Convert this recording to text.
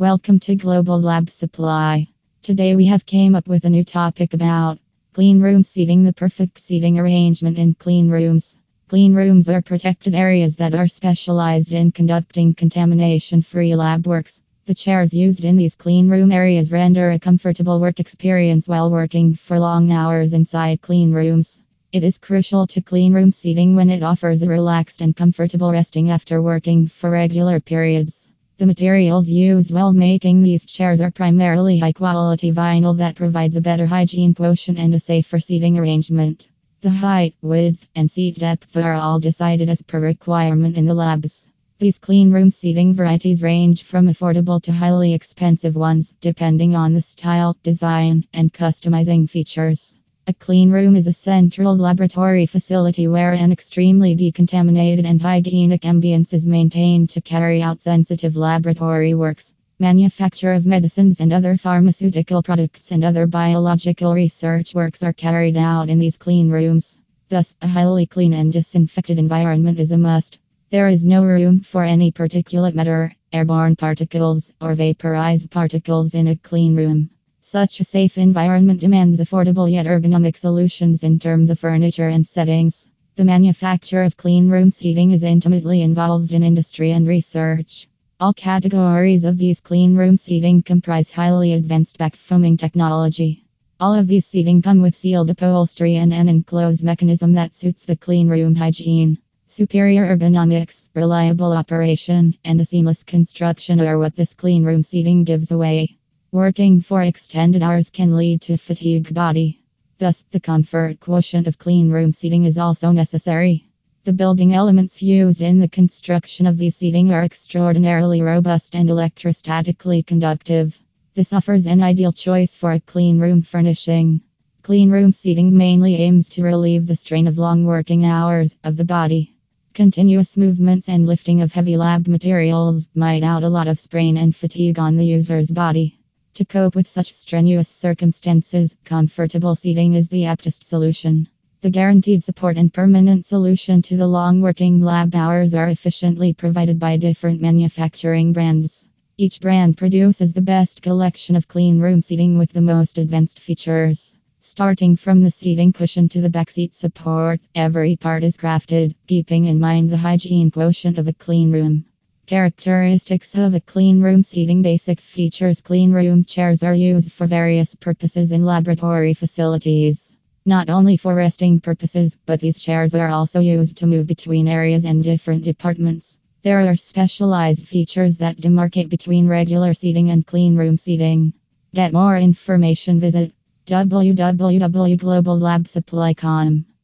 Welcome to Global Lab Supply. Today we have came up with a new topic about clean room seating, the perfect seating arrangement in clean rooms. Clean rooms are protected areas that are specialized in conducting contamination-free lab works. The chairs used in these clean room areas render a comfortable work experience while working for long hours inside clean rooms. It is crucial to clean room seating when it offers a relaxed and comfortable resting after working for regular periods. The materials used while making these chairs are primarily high quality vinyl that provides a better hygiene quotient and a safer seating arrangement. The height, width, and seat depth are all decided as per requirement in the labs. These clean room seating varieties range from affordable to highly expensive ones, depending on the style, design, and customizing features. A clean room is a central laboratory facility where an extremely decontaminated and hygienic ambience is maintained to carry out sensitive laboratory works. Manufacture of medicines and other pharmaceutical products and other biological research works are carried out in these clean rooms. Thus, a highly clean and disinfected environment is a must. There is no room for any particulate matter, airborne particles, or vaporized particles in a clean room. Such a safe environment demands affordable yet ergonomic solutions in terms of furniture and settings. The manufacture of clean room seating is intimately involved in industry and research. All categories of these clean room seating comprise highly advanced backfoaming technology. All of these seating come with sealed upholstery and an enclosed mechanism that suits the clean room hygiene. Superior ergonomics, reliable operation, and a seamless construction are what this clean room seating gives away. Working for extended hours can lead to fatigue body. Thus, the comfort quotient of clean room seating is also necessary. The building elements used in the construction of these seating are extraordinarily robust and electrostatically conductive. This offers an ideal choice for a clean room furnishing. Clean room seating mainly aims to relieve the strain of long working hours of the body. Continuous movements and lifting of heavy lab materials might out a lot of strain and fatigue on the user's body. To cope with such strenuous circumstances, comfortable seating is the aptest solution. The guaranteed support and permanent solution to the long working lab hours are efficiently provided by different manufacturing brands. Each brand produces the best collection of clean room seating with the most advanced features. Starting from the seating cushion to the backseat support, every part is crafted, keeping in mind the hygiene quotient of a clean room. Characteristics of a clean room seating Basic features Clean room chairs are used for various purposes in laboratory facilities. Not only for resting purposes, but these chairs are also used to move between areas and different departments. There are specialized features that demarcate between regular seating and clean room seating. Get more information, visit www.globallabsupply.com.